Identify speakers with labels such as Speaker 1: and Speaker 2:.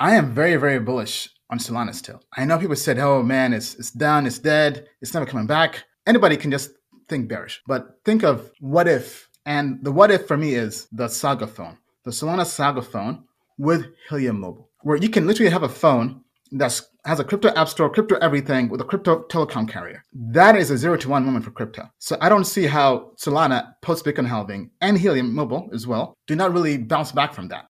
Speaker 1: I am very, very bullish on Solana still. I know people said, oh man, it's, it's done, it's dead, it's never coming back. Anybody can just think bearish. But think of what if, and the what if for me is the Saga phone, the Solana Saga phone with Helium Mobile, where you can literally have a phone that has a crypto app store, crypto everything with a crypto telecom carrier. That is a zero to one moment for crypto. So I don't see how Solana, post Bitcoin halving, and Helium Mobile as well, do not really bounce back from that.